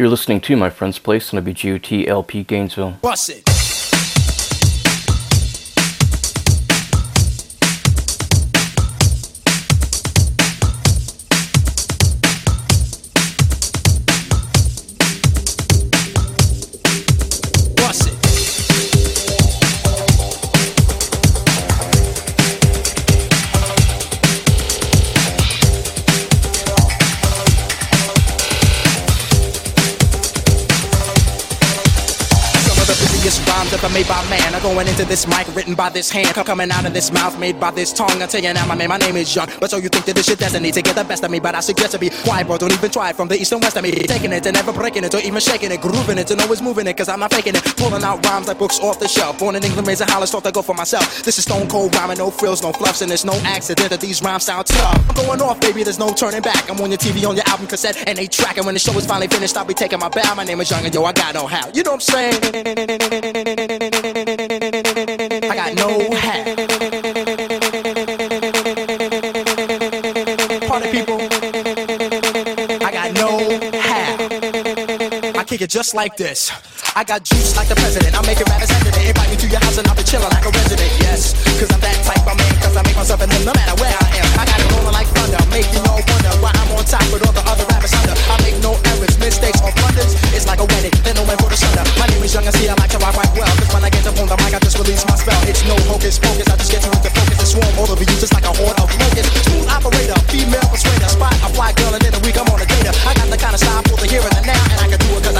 You're listening to My Friend's Place on WGOT LP Gainesville. Bust it. Going into this mic written by this hand. Coming out of this mouth made by this tongue. I tell you now, my man, my name is Young. But so you think that this shit destiny to get the best of me. But I suggest to be quiet, bro. Don't even try it from the east and west of me. Taking it and never breaking it or even shaking it. Grooving it and always moving it. Cause I'm not faking it. Pulling out rhymes like books off the shelf. Born in England, raised in Hollis, thought to go for myself. This is stone cold rhyming, no frills, no fluffs. And there's no accident that these rhymes sound tough. I'm going off, baby. There's no turning back. I'm on your TV, on your album cassette, and they track. And when the show is finally finished, I'll be taking my bow. My name is Young and yo, I got no how. You know what I'm saying? I got no hat. Party people. I got no hat. Kick it just like this. I got juice like the president. I make it rap as evident. Invite me to your house and I'll be chilling like a resident. Yes, cause I'm that type of man. Cause I make myself in no matter where I am. I got it rolling like thunder. Make you wonder why I'm on top with all the other rappers under. I make no errors, mistakes, or blunders. It's like a wedding. Then no man for the thunder. My name is Young and see I like to rock quite well. Cause when I get up on the mic, I just release my spell. It's no hocus pocus. I just get you into focus and swarm all over you just like a horde of locusts. Smooth operator, female persuader. Spot a fly girl and in a week I'm on a data. I got the kind of style for the here and the now. And I can do it cause I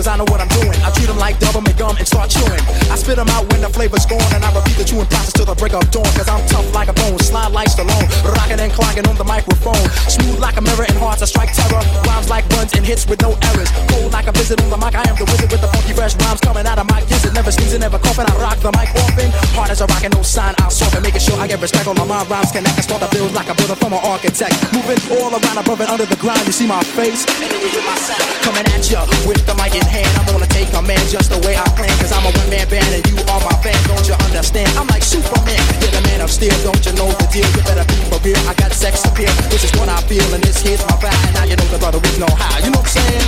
cause I know what I'm doing. I treat them like double gum and start chewing. I spit them out when the flavor's gone, and I repeat the chewing process till the break of dawn. Cause I'm tough like a bone, slide like Stallone, rocking and clocking on the microphone. Smooth like a mirror and hard to strike terror. Rhymes like runs and hits with no errors. Cold like a visit on the mic, I am the wizard with the funky fresh rhymes coming out of my gizzard. Never sneezing, never coughing, I rock the mic often. Hard as a rock and no sign, I'll solve it. Making sure I get respect on my mind. Rhymes connect and start to build like a builder from an architect. Moving all around above and under the ground, you see my face, and then you hear my sound. Coming at ya with the mic in hand, I'm gonna take a man just the way I plan. Cause I'm a one man band and you are my fan, don't you understand? I'm like Superman, you're the man of steel, don't you know the deal? You better be for real, I got sex appeal. This is what I feel, and this here's my vibe. And now you know the brother with no how, you know what I'm saying?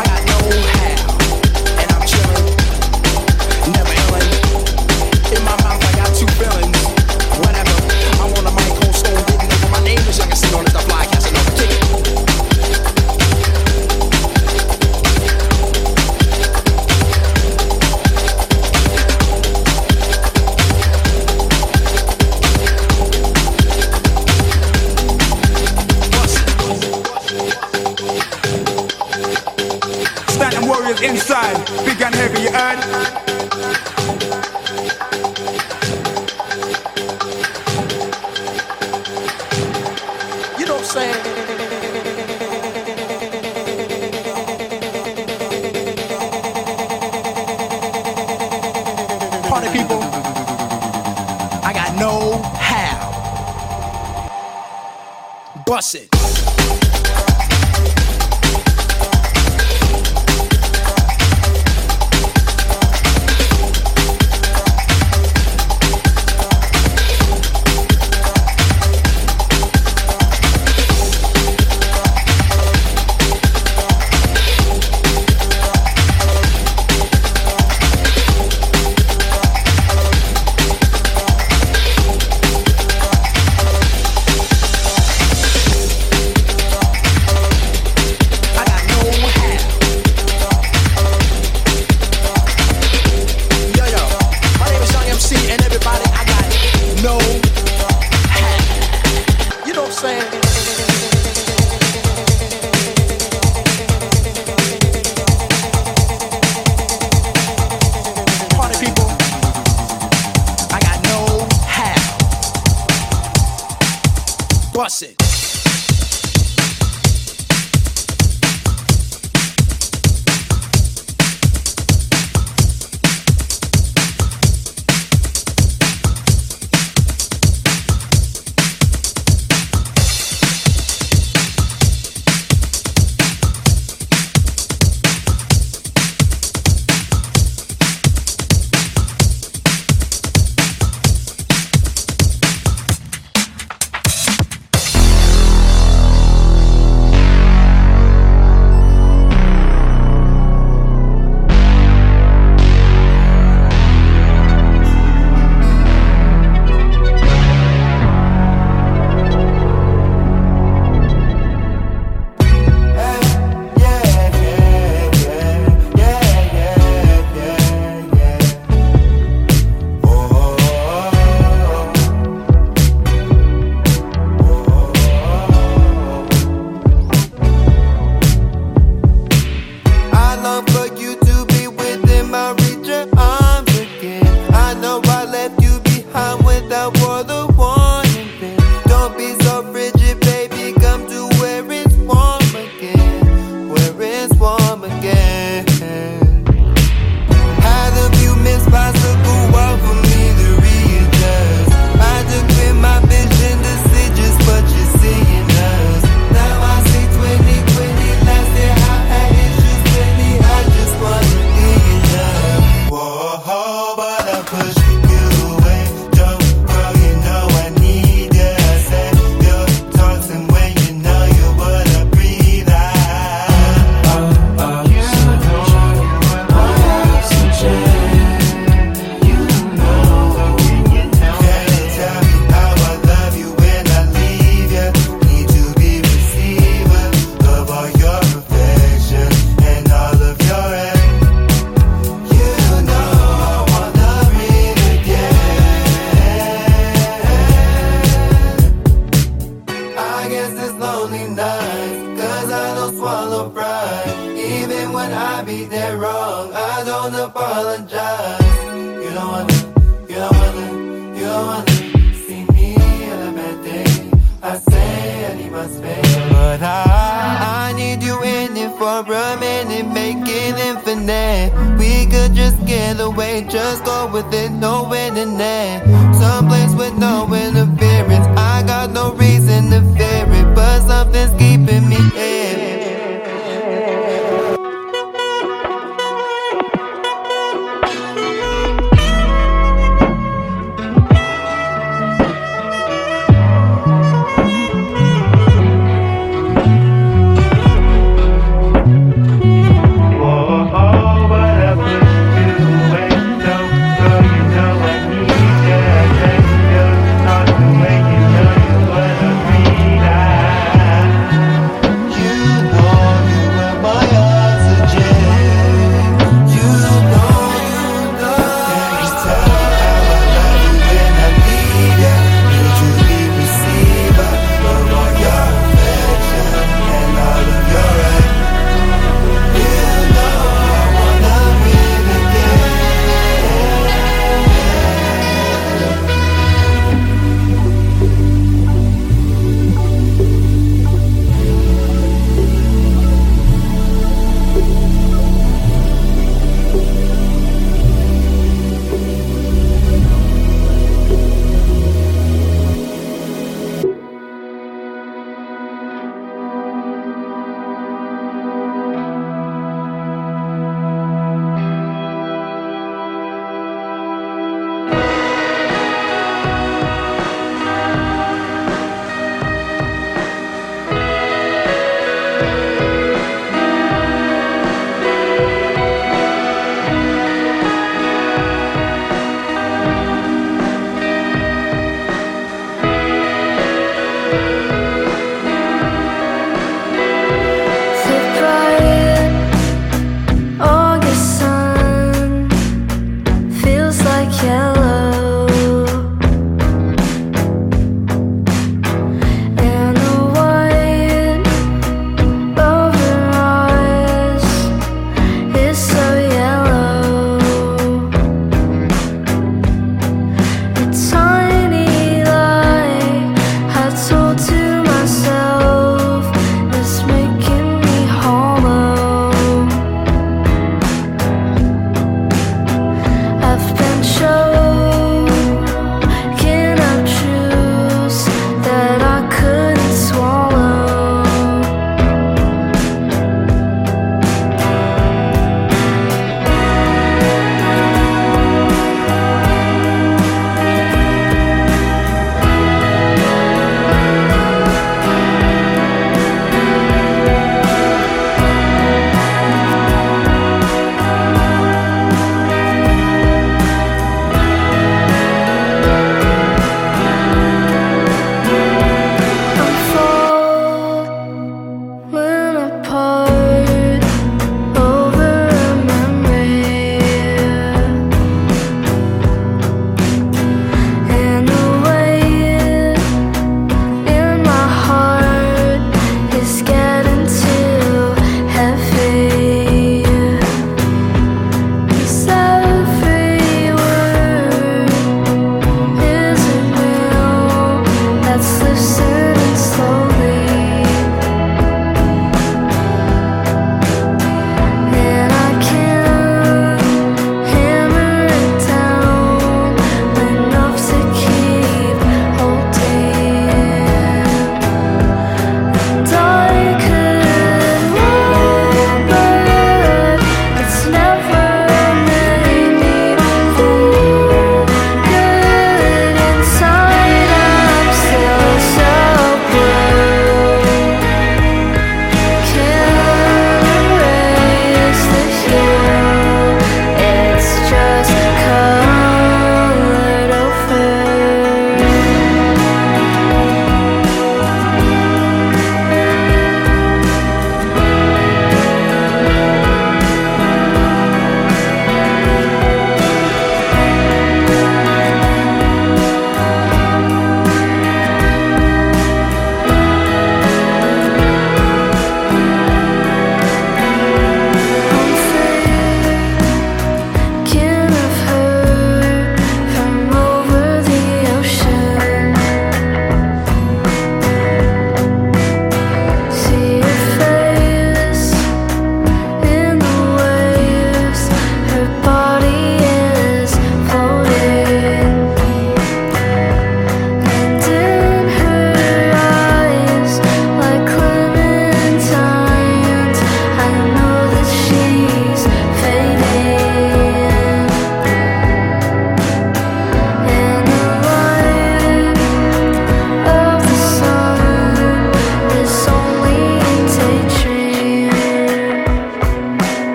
I got no how, and I'm chillin', never illin'. In my mouth, I got two feelings. Whenever I'm on the mic, cold stone, getting over my name is I can see on the inside, big and heavy, you heard? You know what I'm saying? Party people, I got no how. Bust it. Away, just go with it, no. Someplace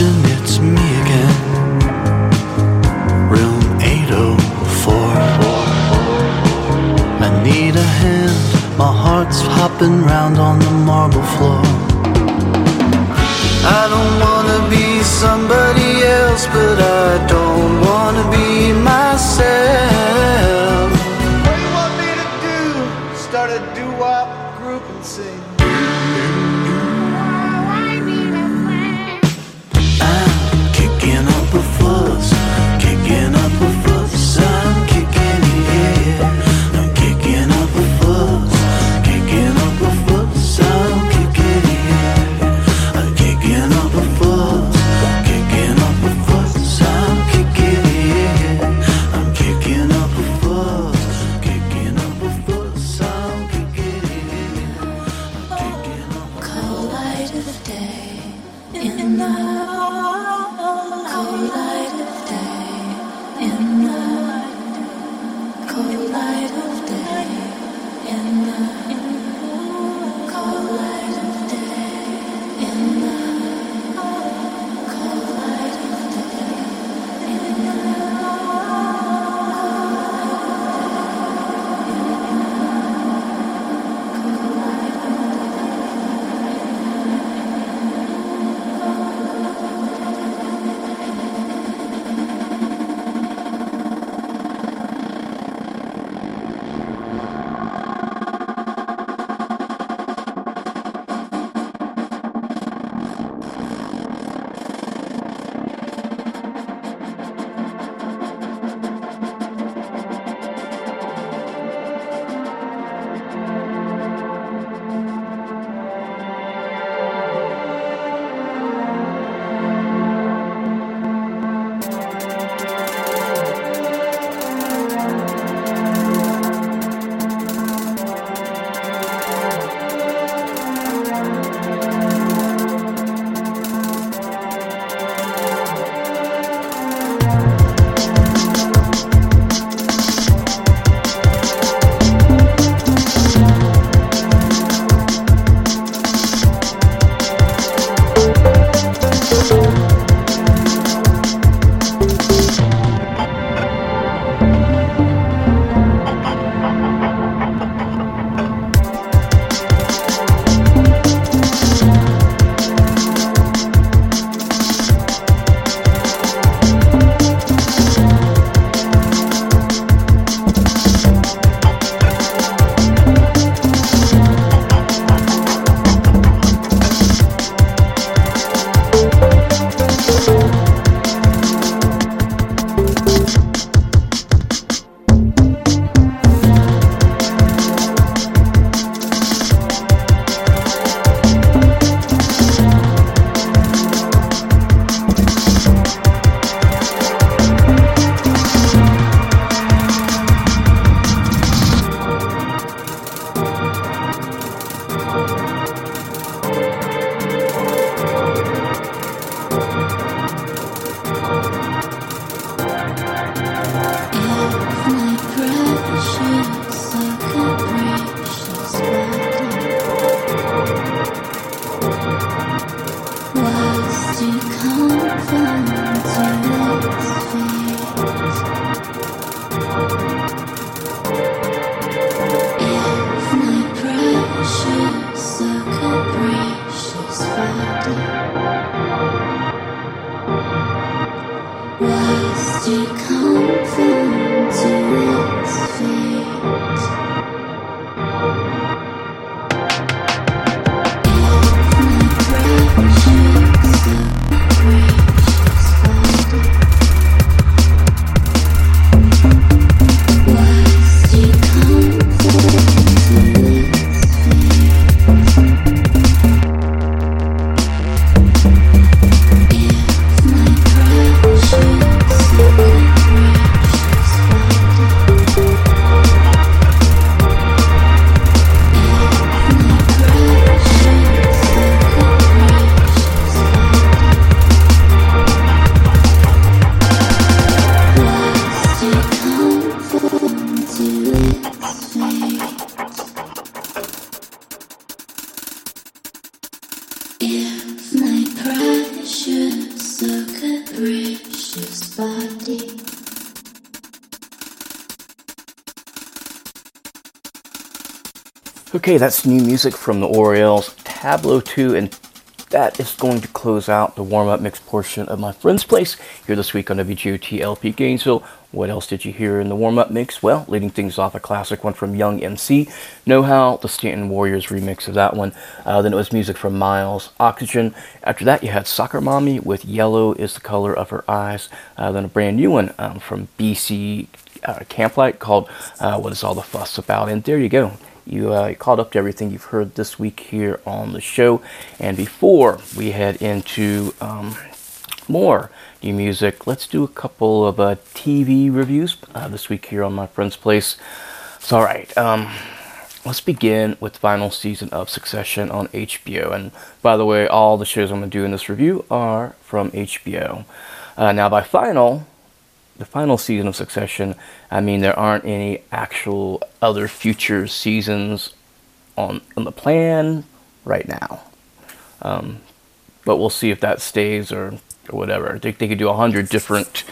it's me again. Room oh I need a hand, my heart's hopping round on the marble floor. I don't wanna be somebody else, but I Okay, that's new music from the Orielles, Tableau 2, and that is going to close out the warm-up mix portion of my friend's place here this week on WGOT LP Gainesville. What else did you hear in the warm-up mix? Well, leading things off, a classic one from Young MC, Know How, the Stanton Warriors remix of that one. Uh, then it was music from Miles, Oxygen. After that, you had Soccer Mommy with Yellow is the Color of Her Eyes. Uh, then a brand new one um, from BC uh, Camplight called uh, What Is All the Fuss About? And there you go you uh, caught up to everything you've heard this week here on the show. And before we head into um, more new music, let's do a couple of uh, TV reviews uh, this week here on my friend's place. So, all right, um, let's begin with the final season of Succession on HBO. And by the way, all the shows I'm going to do in this review are from HBO. Uh, now, by final, the final season of Succession, I mean, there aren't any actual other future seasons on, on the plan right now. Um, but we'll see if that stays or, or whatever. They, they could do a hundred different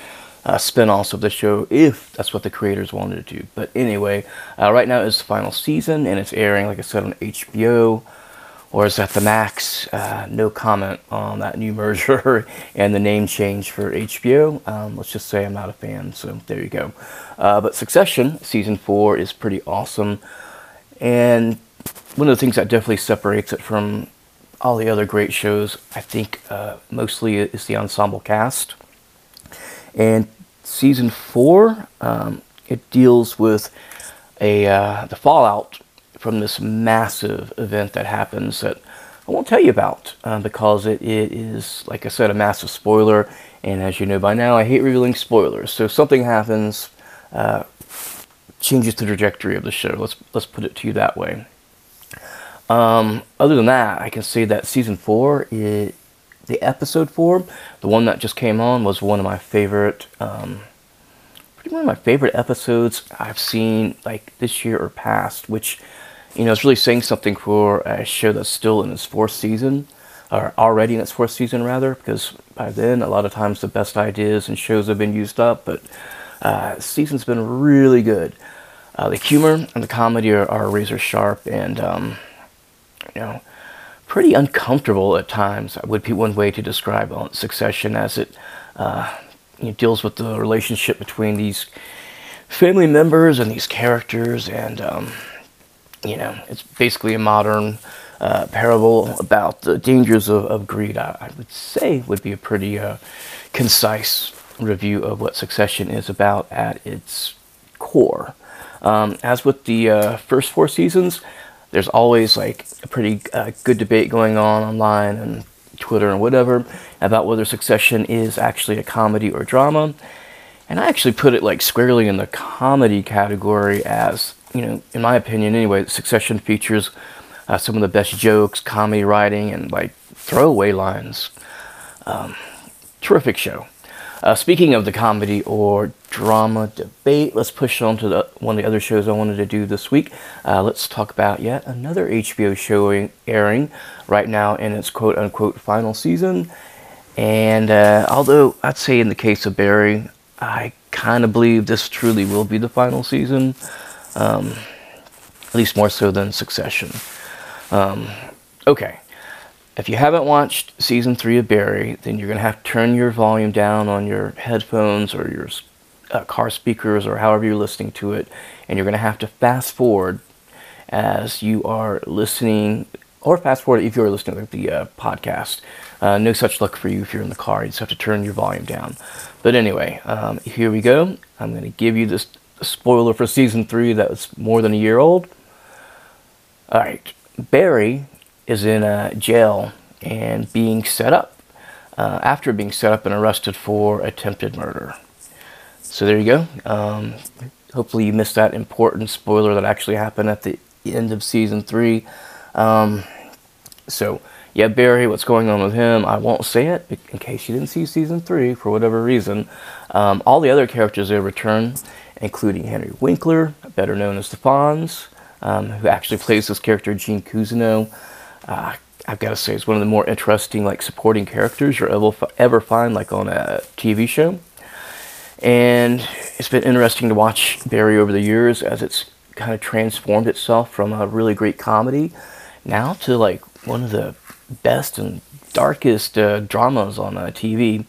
uh, spin-offs of the show if that's what the creators wanted to do. But anyway, uh, right now is the final season and it's airing, like I said, on HBO or is that the max? Uh, no comment on that new merger and the name change for HBO. Um, let's just say I'm not a fan, so there you go. Uh, but Succession, season four, is pretty awesome. And one of the things that definitely separates it from all the other great shows, I think, uh, mostly is the ensemble cast. And season four, um, it deals with a uh, the fallout from this massive event that happens that I won't tell you about uh, because it, it is, like I said, a massive spoiler. And as you know by now, I hate revealing spoilers. So if something happens, uh, changes the trajectory of the show. Let's let's put it to you that way. Um, other than that, I can say that season four, it, the episode four, the one that just came on, was one of my favorite. Um, one of my favorite episodes I've seen like this year or past, which you know, it's really saying something for a show that's still in its fourth season, or already in its fourth season, rather, because by then, a lot of times the best ideas and shows have been used up, but uh, season's been really good. Uh, the humor and the comedy are, are razor sharp and, um, you know, pretty uncomfortable at times, would be one way to describe Succession as it uh, deals with the relationship between these family members and these characters and, um, you know, it's basically a modern uh, parable about the dangers of, of greed. I, I, would say would be a pretty uh, concise review of what Succession is about at its core. Um, as with the uh, first four seasons, there's always like a pretty uh, good debate going on online and Twitter and whatever about whether Succession is actually a comedy or drama. And I actually put it like squarely in the comedy category as you know, in my opinion anyway, Succession features uh, some of the best jokes, comedy writing, and like throwaway lines. Um, terrific show. Uh, speaking of the comedy or drama debate, let's push on to the, one of the other shows I wanted to do this week. Uh, let's talk about yet another HBO show airing right now in its quote unquote final season. And uh, although I'd say in the case of Barry, I kind of believe this truly will be the final season, um, at least more so than Succession. Um, okay, if you haven't watched season three of Barry, then you're going to have to turn your volume down on your headphones or your uh, car speakers or however you're listening to it, and you're going to have to fast forward as you are listening, or fast forward if you're listening to the uh, podcast. Uh, no such luck for you if you're in the car. You just have to turn your volume down. But anyway, um, here we go. I'm going to give you this spoiler for season three that was more than a year old. All right, Barry is in a jail and being set up uh, after being set up and arrested for attempted murder. So there you go. Um, hopefully you missed that important spoiler that actually happened at the end of season three. Um, so yeah, Barry, what's going on with him? I won't say it in case you didn't see season three for whatever reason. Um, all the other characters they return, including Henry Winkler, better known as the Fonz, um, who actually plays this character Gene Cousineau uh, I've got to say, it's one of the more interesting, like, supporting characters you'll ever, ever find, like, on a TV show. And it's been interesting to watch Barry over the years as it's kind of transformed itself from a really great comedy now to, like, one of the best and darkest uh, dramas on uh, TV.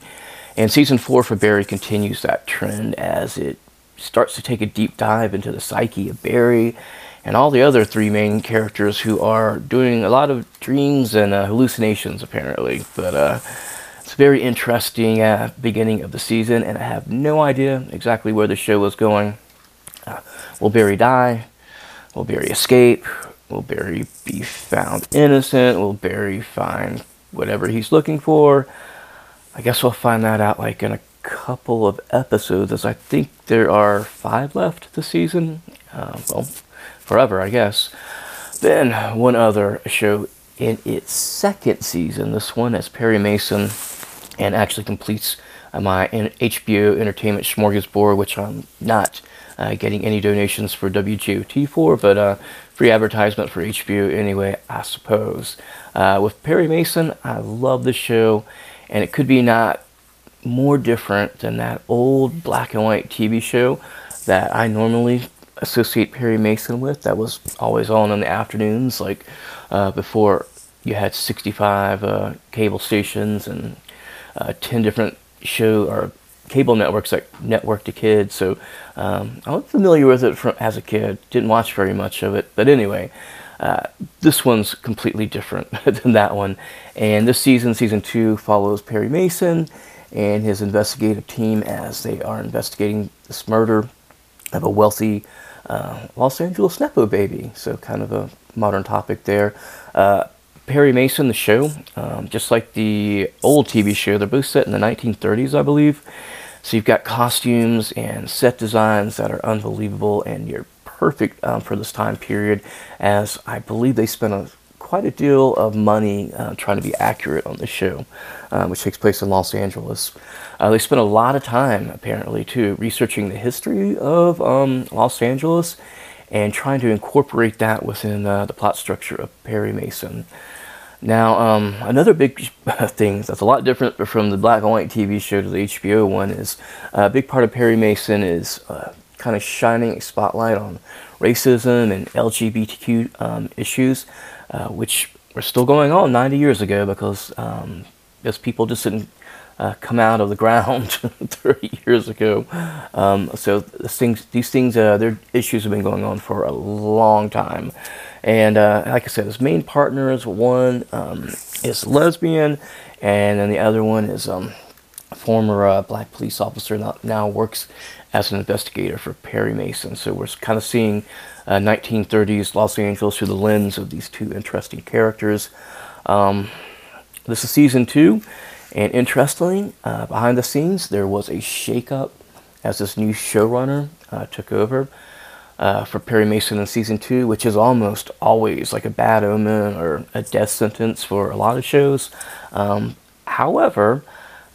And season four for Barry continues that trend as it starts to take a deep dive into the psyche of Barry and all the other three main characters who are doing a lot of dreams and uh, hallucinations apparently. But uh, it's a very interesting uh, beginning of the season, and I have no idea exactly where the show is going. Uh, will Barry die? Will Barry escape? Will Barry be found innocent? Will Barry find whatever he's looking for? I guess we'll find that out like in a couple of episodes, as I think there are five left this season. Uh, well, forever, I guess. Then one other show in its second season. This one is Perry Mason, and actually completes uh, my HBO Entertainment Smorgasbord, which I'm not uh, getting any donations for WGOT for, but uh, free advertisement for HBO anyway, I suppose. Uh, with Perry Mason, I love the show, and it could be not more different than that old black and white TV show that I normally associate Perry Mason with. That was always on in the afternoons, like uh, before you had 65 uh, cable stations and uh, 10 different show or cable networks that network to kids. So um, I was familiar with it from as a kid. Didn't watch very much of it, but anyway. Uh, this one's completely different than that one. And this season, season two, follows Perry Mason and his investigative team as they are investigating this murder of a wealthy uh, Los Angeles Nepo baby. So kind of a modern topic there. Uh, Perry Mason, the show, um, just like the old TV show, they're both set in the 1930s, I believe. So you've got costumes and set designs that are unbelievable, and you're perfect um, for this time period. As I believe they spent a quite a deal of money uh, trying to be accurate on the show, uh, which takes place in Los Angeles. Uh, they spent a lot of time, apparently, too, researching the history of um, Los Angeles and trying to incorporate that within uh, the plot structure of Perry Mason. Now, um, another big thing that's a lot different from the black and white TV show to the HBO one is uh, a big part of Perry Mason is kind of shining a spotlight on racism and LGBTQ um, issues uh, which were still going on 90 years ago because um, those people just didn't uh, come out of the ground 30 years ago. Um, so things, these things, uh, their issues have been going on for a long time. And uh, like I said, his main partners, one um, is lesbian, and then the other one is um, a former uh, black police officer that now works as an investigator for Perry Mason. So we're kind of seeing uh, 1930s Los Angeles through the lens of these two interesting characters. Um, this is season two, and interestingly, uh, behind the scenes, there was a shakeup as this new showrunner uh, took over. Uh, for Perry Mason in season two, which is almost always like a bad omen or a death sentence for a lot of shows. Um, however,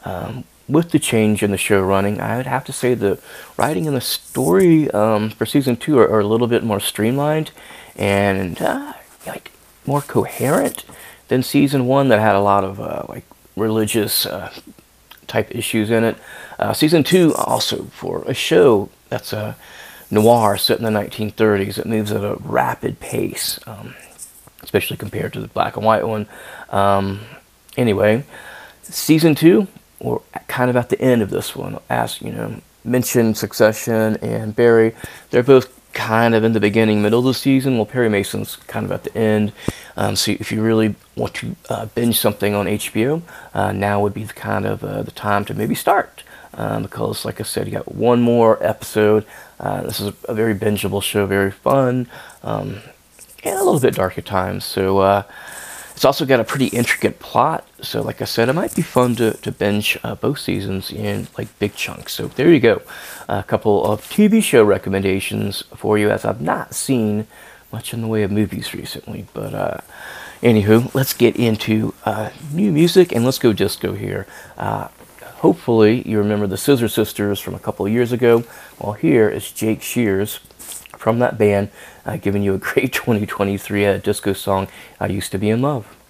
um, with the change in the show running, I would have to say the writing and the story um, for season two are, are, a little bit more streamlined and uh, like more coherent than season one that had a lot of uh, like religious uh, type issues in it. Uh, season two also for a show that's a noir set in the 1930s. It moves at a rapid pace, um, especially compared to the black and white one. Um, anyway, season two, or kind of at the end of this one, as you know, mentioned Succession and Barry. They're both kind of in the beginning, middle of the season. Well, Perry Mason's kind of at the end. Um, so if you really want to uh, binge something on HBO, uh, now would be the kind of uh, the time to maybe start. Um, because, like I said, you got one more episode. Uh, this is a very bingeable show, very fun, um, and a little bit dark at times. So uh, it's also got a pretty intricate plot. So, like I said, it might be fun to, to binge uh, both seasons in like big chunks. So there you go, a couple of TV show recommendations for you, as I've not seen much in the way of movies recently, but. Uh, anywho, let's get into uh, new music and let's go disco here. Uh, Hopefully, you remember the Scissor Sisters from a couple of years ago. Well, here is Jake Shears from that band uh, giving you a great 2023 uh, disco song, I Used to Be in Love.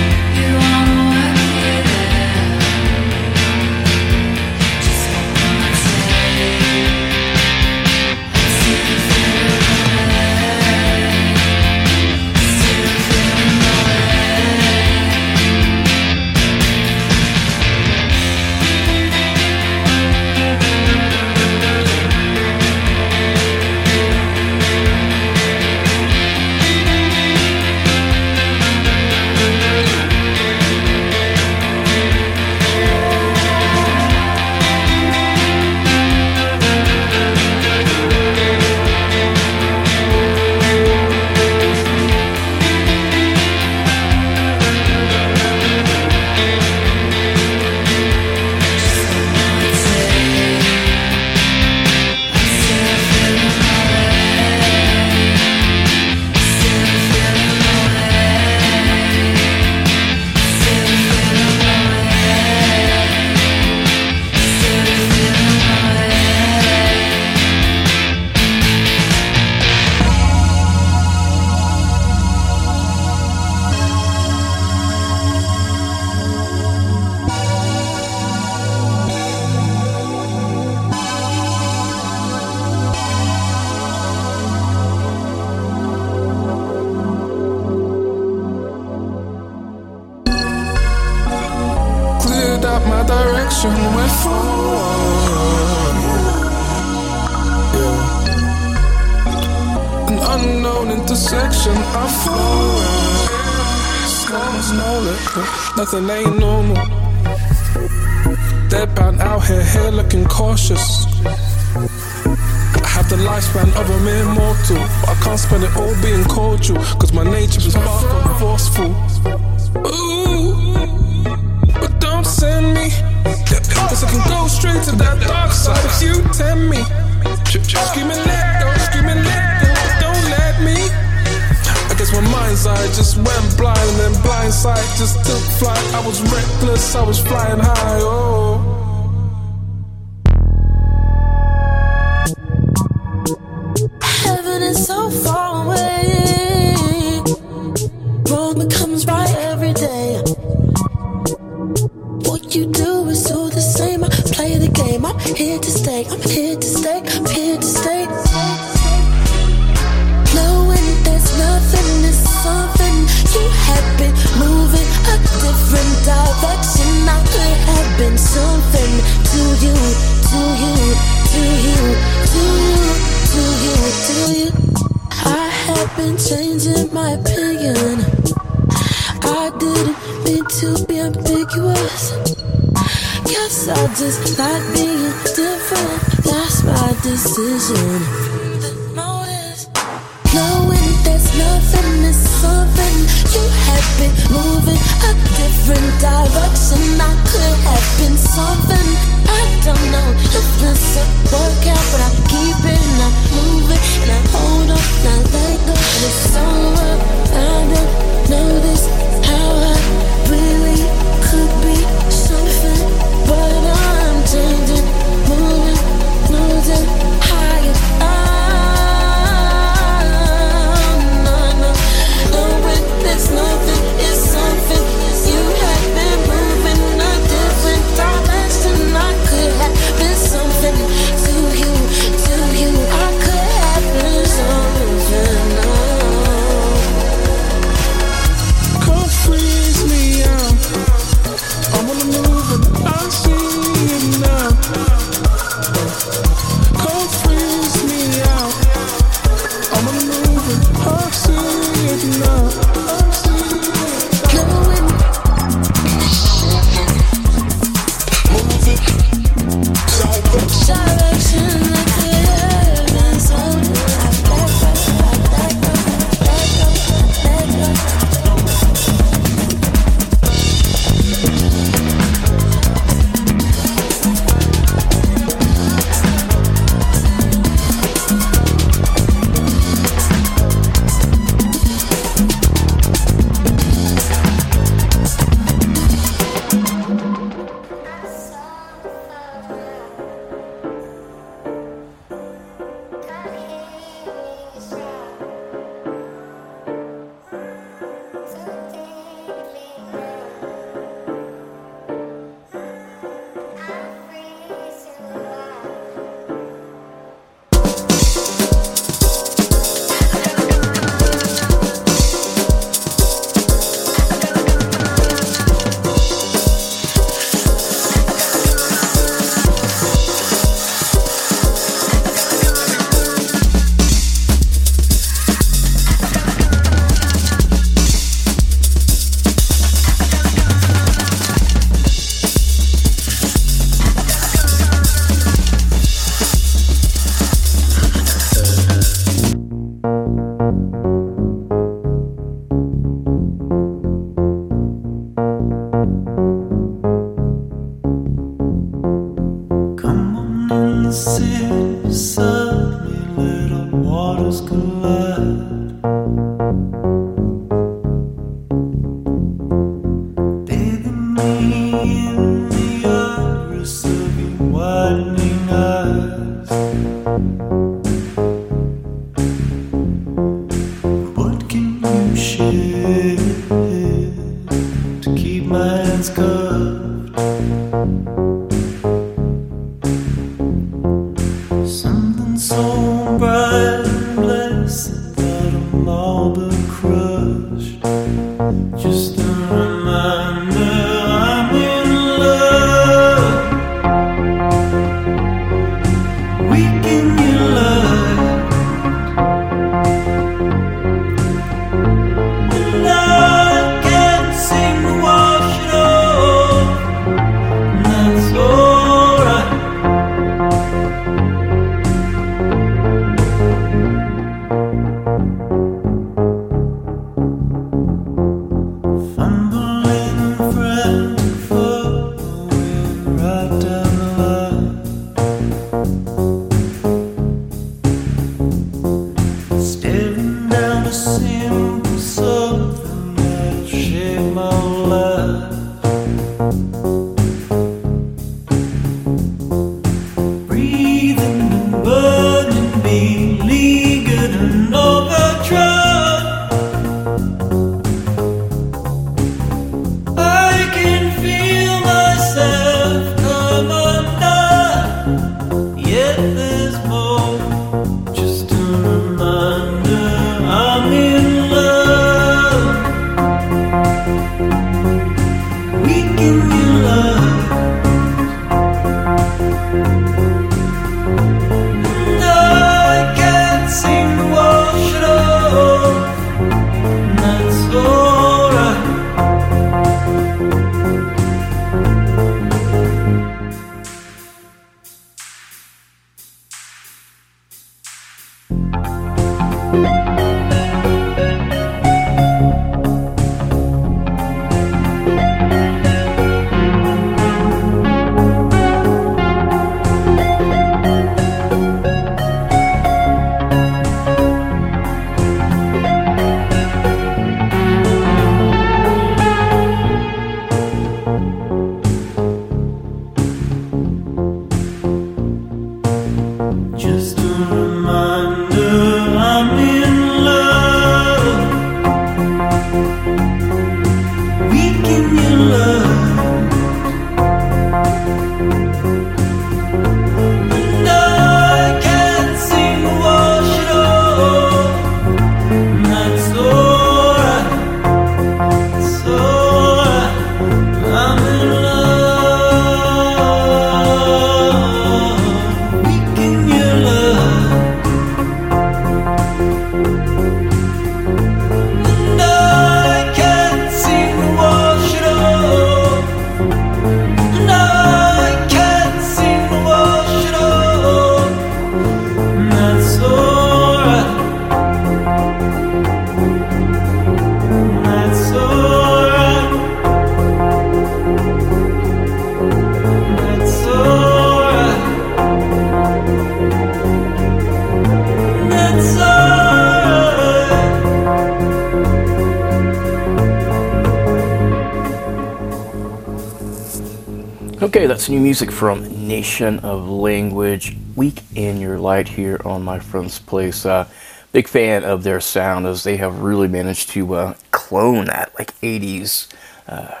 Okay, that's new music from Nation of Language. Weak In Your Light here on my friend's place. Uh, big fan of their sound as they have really managed to uh, clone that like 80s uh,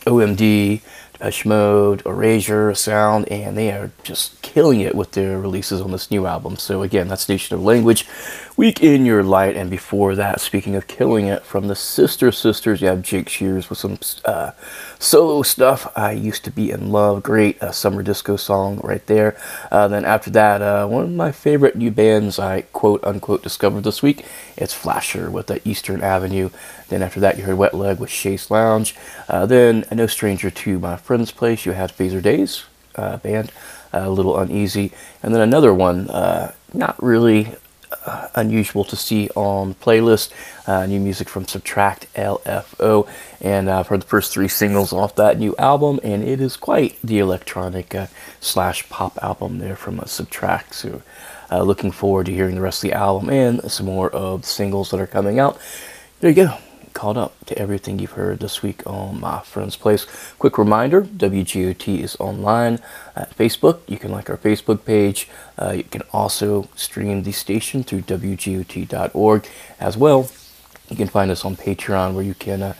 OMD, Depeche Mode, Erasure sound, and they are just killing it with their releases on this new album. So again, that's Nation of Language. Weak In Your Light, and before that, speaking of killing it, from the Scissor Sisters, you have Jake Shears with some uh, solo stuff. I used to be in love, great uh, summer disco song right there. Uh, then after that, uh, one of my favorite new bands I quote unquote discovered this week. It's Flasher with the Eastern Avenue. Then after that, you heard Wet Leg with Chase Lounge. Uh, then, no stranger to my friend's place, you had Fazerdaze uh, band, a little uneasy, and then another one, not really uh, unusual to see on playlist. Uh, new music from Subtract LFO, and uh, heard the first three singles off that new album, and it is quite the electronic uh, slash pop album there from Subtract. So, uh, looking forward to hearing the rest of the album and some more of the singles that are coming out. There you go caught up to everything you've heard this week on My Friend's Place. Quick reminder WGOT is online at Facebook. You can like our Facebook page. Uh, you can also stream the station through WGOT.org as well. You can find us on Patreon where you can uh,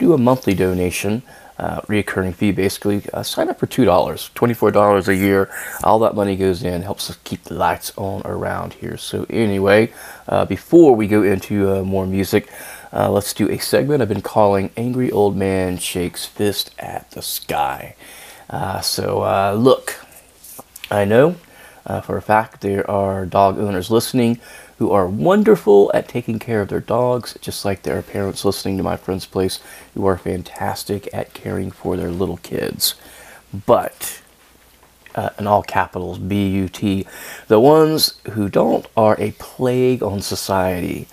do a monthly donation. Uh, reoccurring fee basically uh, sign up for $2 $24 a year all that money goes in helps us keep the lights on around here so anyway uh, before we go into uh, more music uh, let's do a segment I've been calling Angry Old Man Shakes Fist at the Sky. Uh, so, uh, look, I know uh, for a fact there are dog owners listening who are wonderful at taking care of their dogs, just like there are parents listening to my friend's place who are fantastic at caring for their little kids. But, uh, in all capitals, B U T, the ones who don't are a plague on society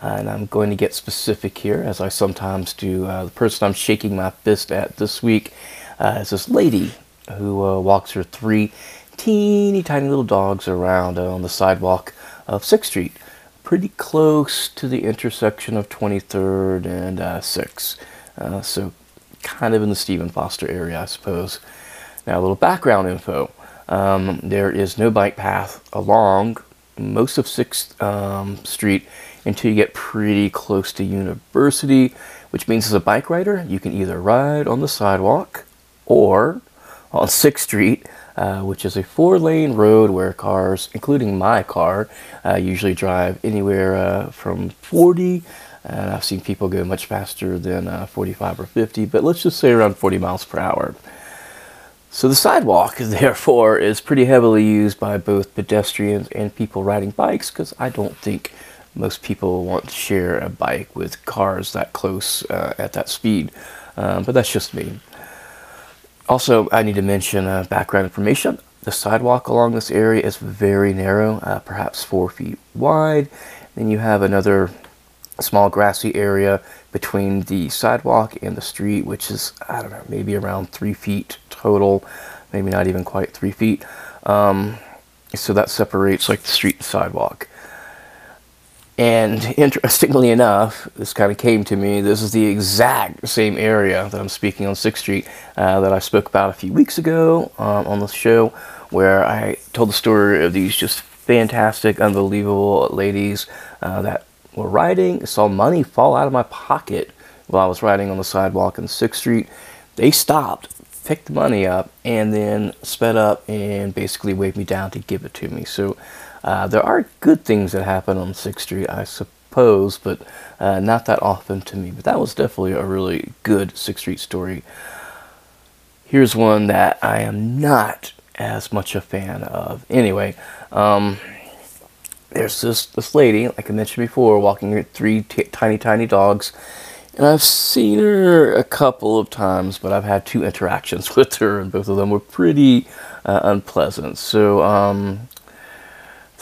and I'm going to get specific here, as I sometimes do. Uh, the person I'm shaking my fist at this week uh, is this lady who uh, walks her three teeny tiny little dogs around uh, on the sidewalk of 6th Street, pretty close to the intersection of 23rd and 6th. Uh, uh, so, kind of in the Stephen Foster area, I suppose. Now, a little background info. Um, there is no bike path along most of 6th um, Street until you get pretty close to University, which means as a bike rider, you can either ride on the sidewalk or on 6th Street, uh, which is a four lane road where cars, including my car, uh, usually drive anywhere uh, from 40 and I've seen people go much faster than uh, 45 or 50, but let's just say around 40 miles per hour. So the sidewalk, therefore, is pretty heavily used by both pedestrians and people riding bikes because I don't think most people want to share a bike with cars that close uh, at that speed. Um, but that's just me. Also, I need to mention uh, background information. The sidewalk along this area is very narrow, uh, perhaps four feet wide. Then you have another small grassy area between the sidewalk and the street, which is, I don't know, maybe around three feet total, maybe not even quite three feet. Um, so that separates like the street and sidewalk. And interestingly enough, this kind of came to me. This is the exact same area that I'm speaking on 6th Street uh, that I spoke about a few weeks ago um, on the show, where I told the story of these just fantastic, unbelievable ladies uh, that were riding, saw money fall out of my pocket while I was riding on the sidewalk on 6th Street. They stopped, picked the money up, and then sped up and basically waved me down to give it to me. So uh, there are good things that happen on 6th Street, I suppose, but uh, not that often to me. But that was definitely a really good 6th Street story. Here's one that I am not as much a fan of. Anyway, um, there's this this lady, like I mentioned before, walking her three t- tiny tiny dogs, and I've seen her a couple of times, but I've had two interactions with her, and both of them were pretty uh, unpleasant. So um,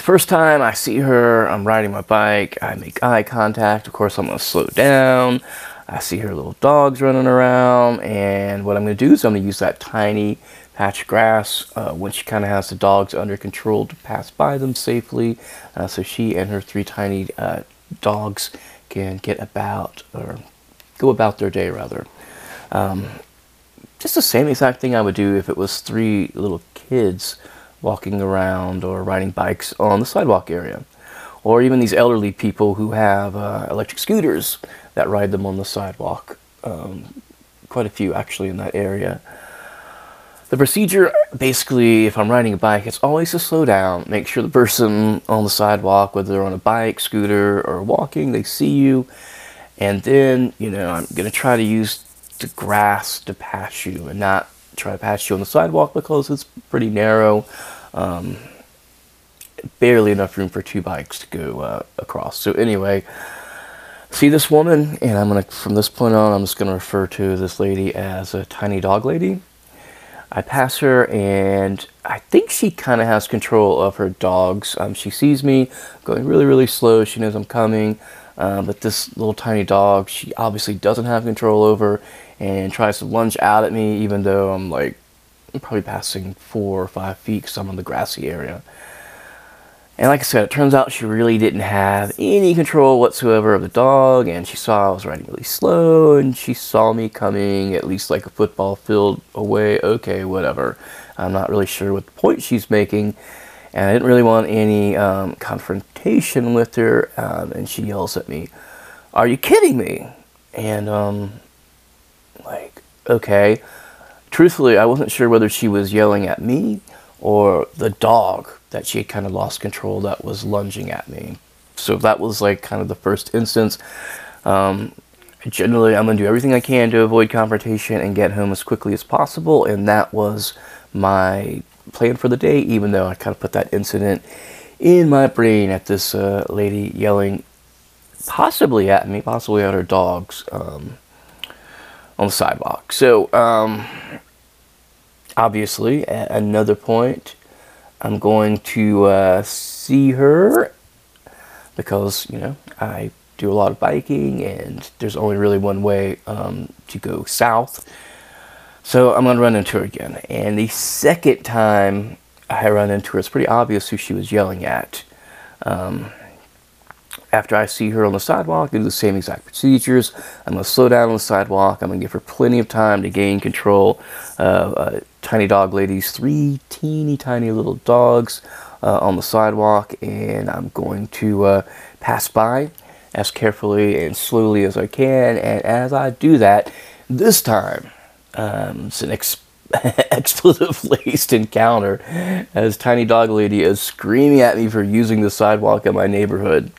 first time I see her, I'm riding my bike, I make eye contact. Of course, I'm going to slow down. I see her little dogs running around, and what I'm going to do is I'm going to use that tiny patch of grass uh, when she kind of has the dogs under control to pass by them safely, uh, so she and her three tiny uh, dogs can get about or go about their day rather. Um, just the same exact thing I would do if it was three little kids walking around or riding bikes on the sidewalk area. Or even these elderly people who have uh, electric scooters that ride them on the sidewalk. Um, quite a few actually in that area. The procedure basically, if I'm riding a bike, it's always to slow down, make sure the person on the sidewalk, whether they're on a bike, scooter, or walking, they see you. And then, you know, I'm going to try to use the grass to pass you and not try to pass you on the sidewalk because it's pretty narrow. Um, barely enough room for two bikes to go uh, across. So anyway, see this woman, and I'm gonna from this point on, I'm just gonna refer to this lady as a tiny dog lady. I pass her, and I think she kind of has control of her dogs. Um, she sees me going really, really slow. She knows I'm coming. Um, but this little tiny dog, she obviously doesn't have control over and tries to lunge out at me, even though I'm like I'm probably passing four or five feet because I'm in the grassy area. And like I said, it turns out she really didn't have any control whatsoever of the dog, and she saw I was riding really slow, and she saw me coming at least like a football field away. Okay, whatever. I'm not really sure what the point she's making, and I didn't really want any um, confrontation with her, um, and she yells at me, Are you kidding me? And, um, like, okay. Truthfully, I wasn't sure whether she was yelling at me or the dog that she had kind of lost control that was lunging at me. So that was like kind of the first instance. Um, generally, I'm going to do everything I can to avoid confrontation and get home as quickly as possible, and that was my plan for the day, even though I kind of put that incident in my brain at this uh, lady yelling possibly at me, possibly at her dogs um, on the sidewalk. So, um, obviously, at another point, I'm going to uh, see her because, you know, I do a lot of biking and there's only really one way um, to go south. So I'm going to run into her again. And the second time I run into her, it's pretty obvious who she was yelling at. Um, after I see her on the sidewalk, I do the same exact procedures. I'm going to slow down on the sidewalk. I'm going to give her plenty of time to gain control. Uh, uh, tiny dog ladies, three teeny tiny little dogs uh, on the sidewalk, and I'm going to uh, pass by as carefully and slowly as I can. And as I do that, this time um, it's an ex- expletive laced encounter as Tiny Dog Lady is screaming at me for using the sidewalk in my neighborhood.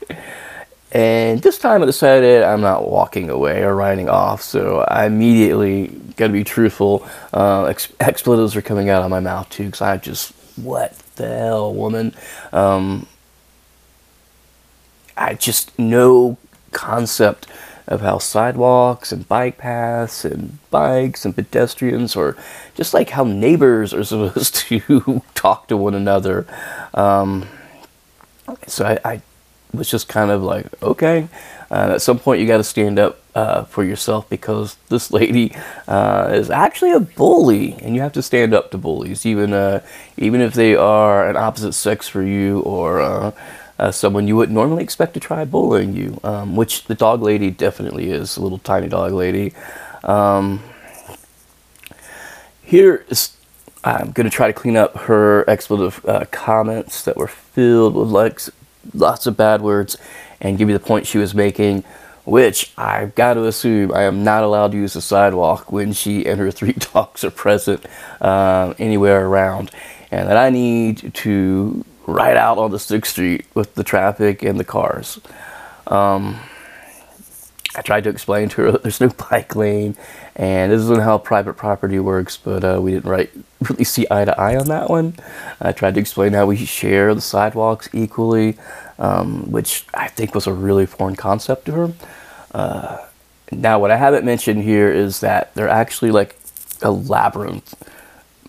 And this time I decided I'm not walking away or riding off, so I immediately got to be truthful. Uh, ex- expletives are coming out of my mouth too, because I just, what the hell, woman? Um, I just no concept of how sidewalks and bike paths and bikes and pedestrians or just like how neighbors are supposed to talk to one another. Um, so I, I, was just kind of like, okay. Uh, at some point, you got to stand up uh, for yourself because this lady uh, is actually a bully, and you have to stand up to bullies, even uh, even if they are an opposite sex for you or uh, uh, someone you wouldn't normally expect to try bullying you, um, which the dog lady definitely is, a little tiny dog lady. Um, here is, I'm going to try to clean up her expletive comments that were filled with like lots of bad words and give me the point she was making, which I've got to assume I am not allowed to use the sidewalk when she and her three dogs are present uh, anywhere around, and that I need to ride out on the Sixth Street with the traffic and the cars. Um, I tried to explain to her that there's no bike lane, and this isn't how private property works. But uh, we didn't right, really see eye to eye on that one. I tried to explain how we share the sidewalks equally, um, which I think was a really foreign concept to her. Uh, now, what I haven't mentioned here is that they're actually like a labyrinth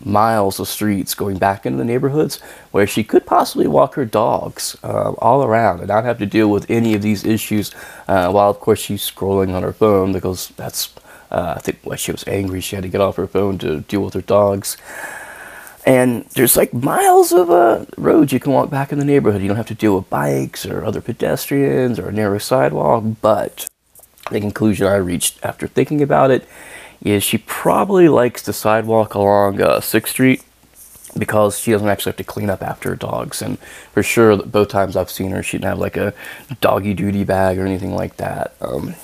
miles of streets going back into the neighborhoods where she could possibly walk her dogs uh, all around and not have to deal with any of these issues uh, while of course she's scrolling on her phone because that's uh, i think why she was angry she had to get off her phone to deal with her dogs and there's like miles of uh, roads you can walk back in the neighborhood you don't have to deal with bikes or other pedestrians or a narrow sidewalk but the conclusion i reached after thinking about it is she probably likes the sidewalk along uh, 6th Street because she doesn't actually have to clean up after her dogs. And for sure, both times I've seen her, she didn't have like a doggy duty bag or anything like that. Um,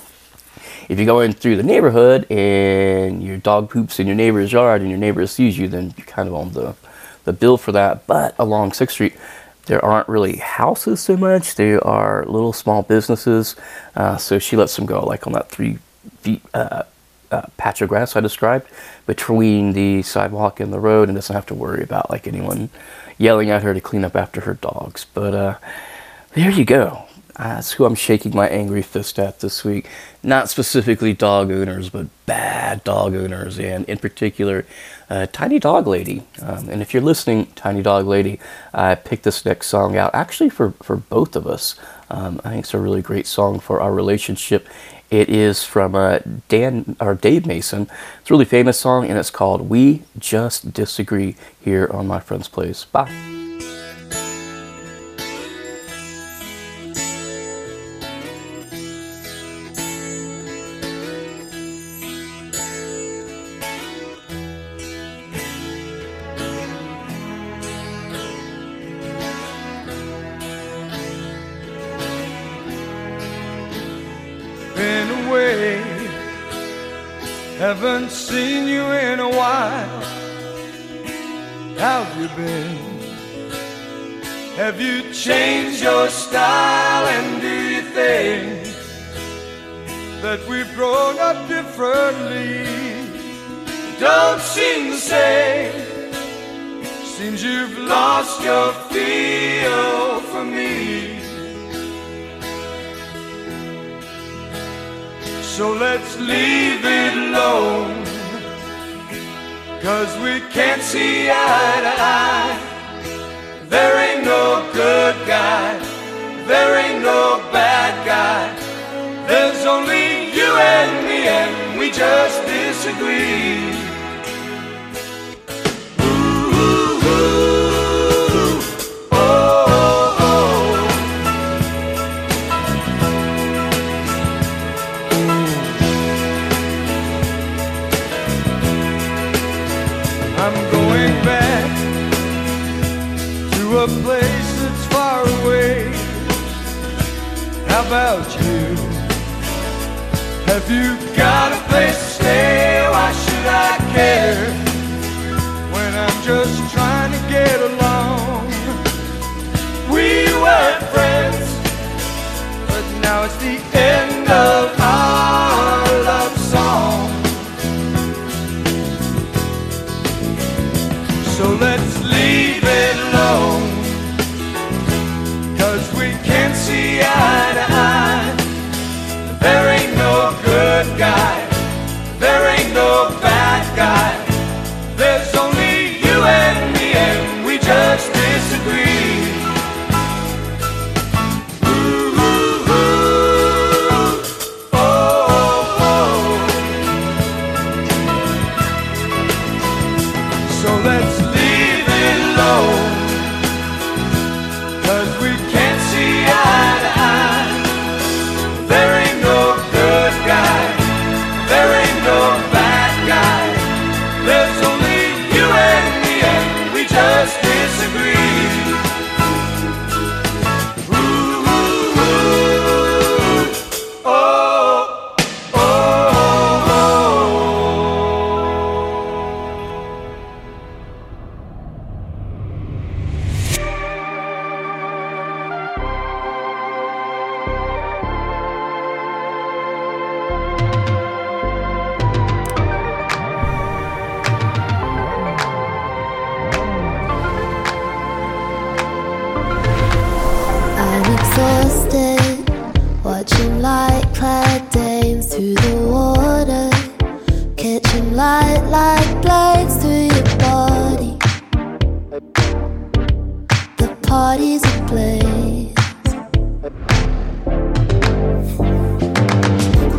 if you go in through the neighborhood and your dog poops in your neighbor's yard and your neighbor sees you, then you're kind of on the, the bill for that. But along 6th Street, there aren't really houses so much. There are little small businesses. Uh, so she lets them go like on that three feet uh, uh, patch of grass I described between the sidewalk and the road and doesn't have to worry about like anyone yelling at her to clean up after her dogs. But uh, there you go. That's who I'm shaking my angry fist at this week. Not specifically dog owners, but bad dog owners, and in particular, uh, Tiny Dog Lady. Um, and if you're listening, Tiny Dog Lady, I picked this next song out actually for, for both of us. Um, I think it's a really great song for our relationship, it is from uh, Dan or Dave Mason. It's a really famous song, and it's called "We Just Disagree" here on my friend's place. Bye. heart is a place.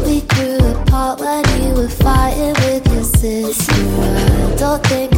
We grew apart when you were fighting with your sister. I don't think.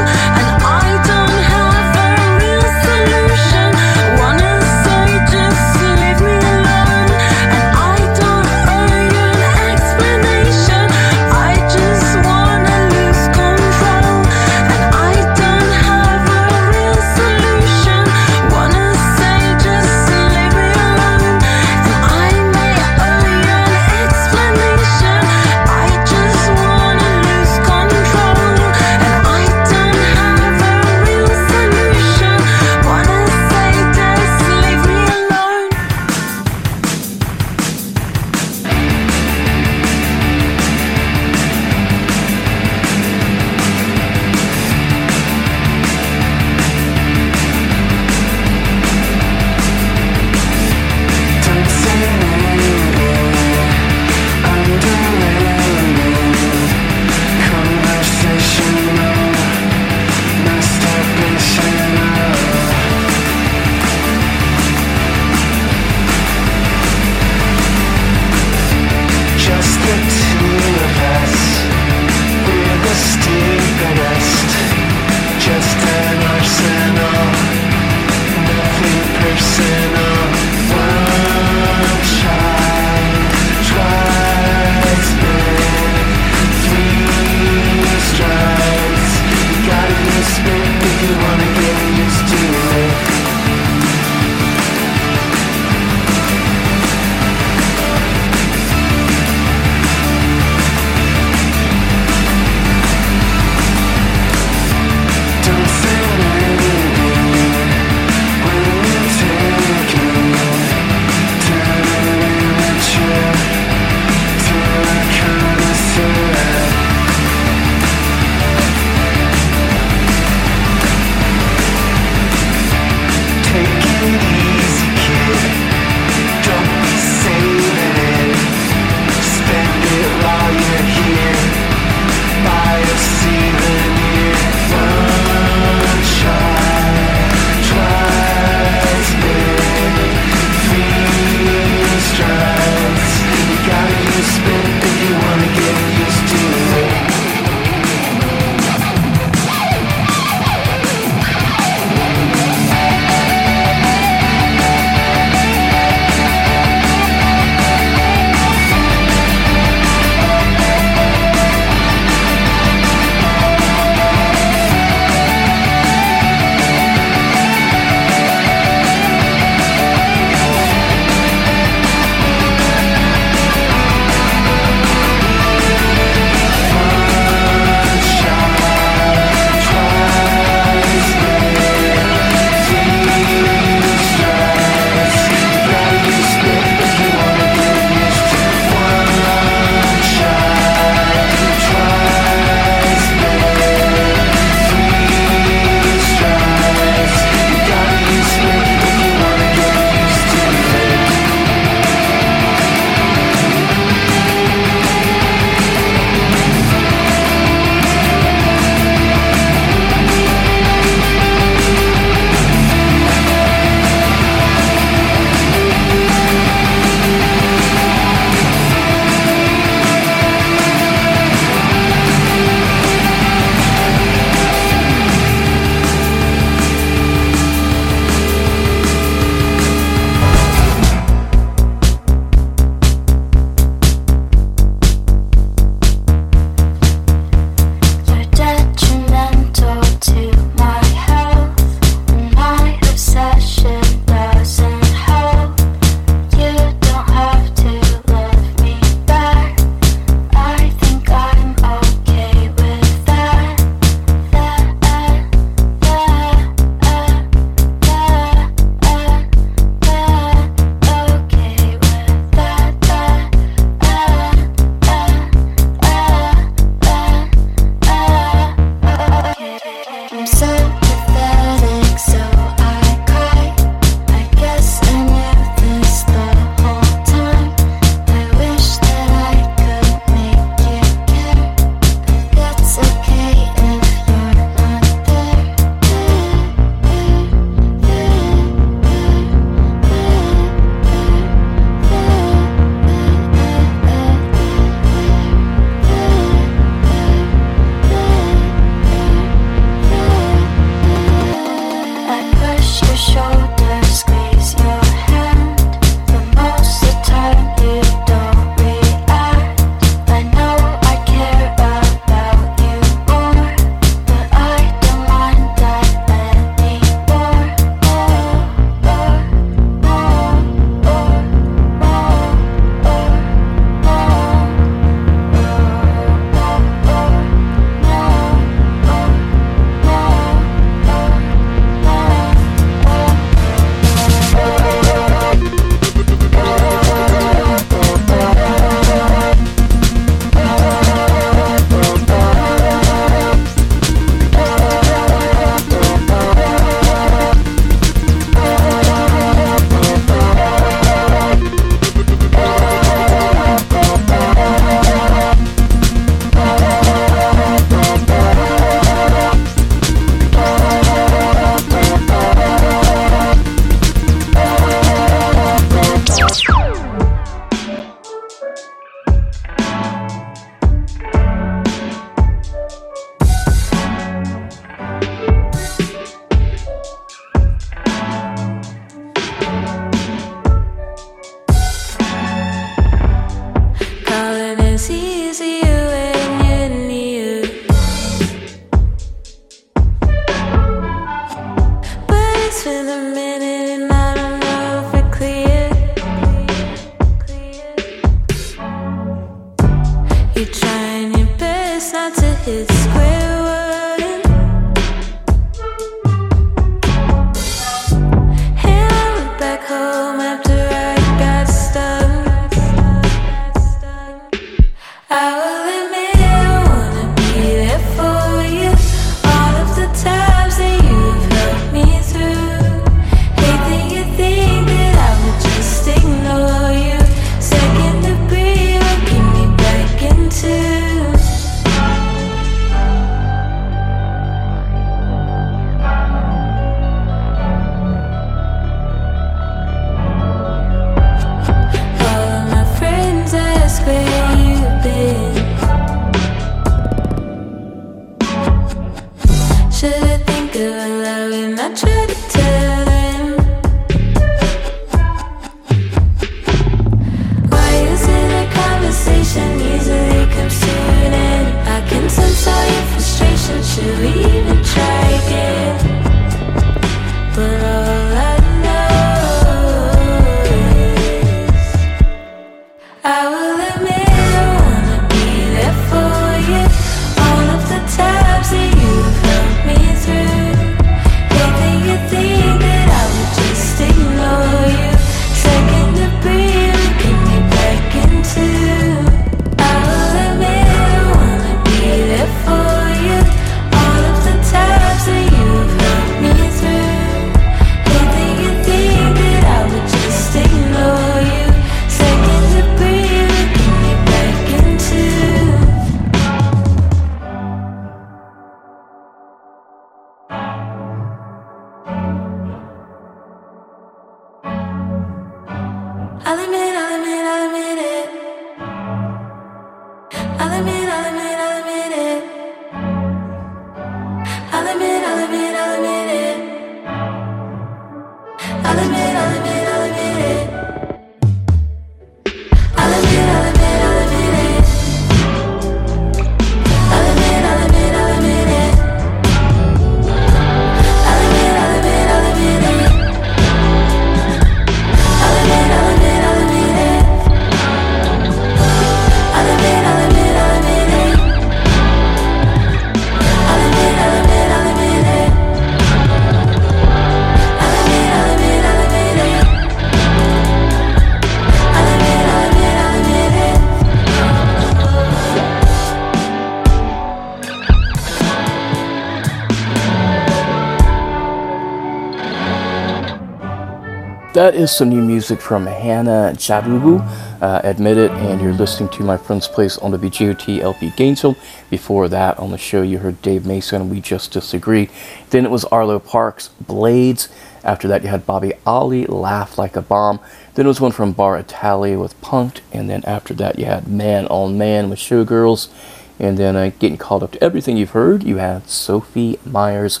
That is some new music from Hannah Jadagu, uh, Admit It, and you're listening to My Friend's Place on the BGOT LP Gainesville. Before that, on the show, you heard Dave Mason, We Just Disagree. Then it was Arlo Parks, Blades. After that, you had Baba Ali, Laugh Like a Bomb. Then it was one from Bar Italia with Punkt. And then after that, you had Man on Man with Showgirls. And then uh, getting called up to everything you've heard, you had Sophie Meiers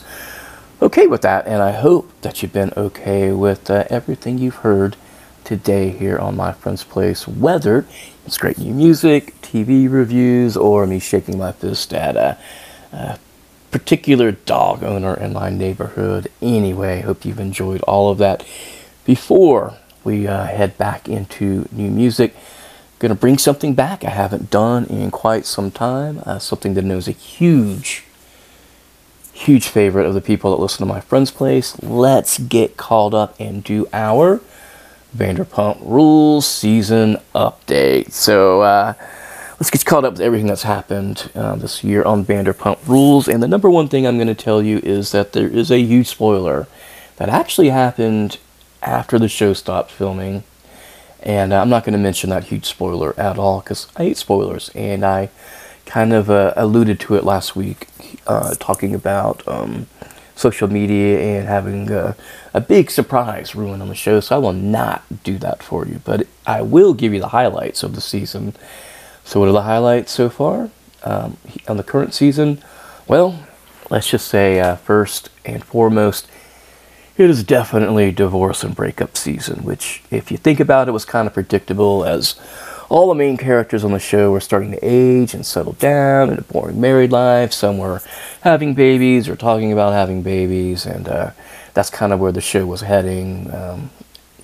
okay with that, and I hope that you've been okay with uh, everything you've heard today here on My Friend's Place. Whether it's great new music, TV reviews, or me shaking my fist at a, a particular dog owner in my neighborhood. Anyway, hope you've enjoyed all of that. Before we uh, head back into new music, gonna bring something back I haven't done in quite some time. Uh, something that knows a huge huge favorite of the people that listen to my friend's place. Let's get called up and do our Vanderpump Rules season update. So uh, let's get caught up with everything that's happened uh, this year on Vanderpump Rules. And the number one thing I'm going to tell you is that there is a huge spoiler that actually happened after the show stopped filming. And uh, I'm not going to mention that huge spoiler at all because I hate spoilers. And I kind of uh, alluded to it last week, uh, talking about um, social media and having a, a big surprise ruin on the show. So I will not do that for you, but I will give you the highlights of the season. So, what are the highlights so far um, on the current season? Well, let's just say uh, first and foremost, it is definitely divorce and breakup season, which, if you think about it, was kind of predictable as all the main characters on the show were starting to age and settle down in a boring married life. Some were having babies or talking about having babies, and uh, that's kind of where the show was heading, um,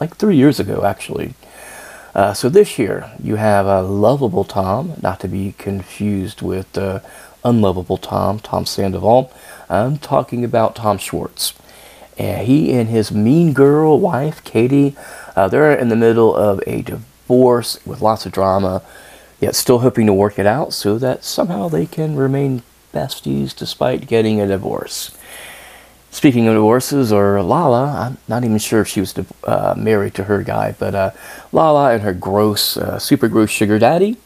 like three years ago, actually. Uh, so this year, you have a lovable Tom, not to be confused with uh, unlovable Tom, Tom Sandoval. I'm talking about Tom Schwartz. And he and his mean girl wife, Katie, uh, they're in the middle of a divorce with lots of drama, yet still hoping to work it out so that somehow they can remain besties despite getting a divorce. Speaking of divorces, or Lala, I'm not even sure if she was uh, married to her guy, but uh, Lala and her gross, uh, super gross sugar daddy,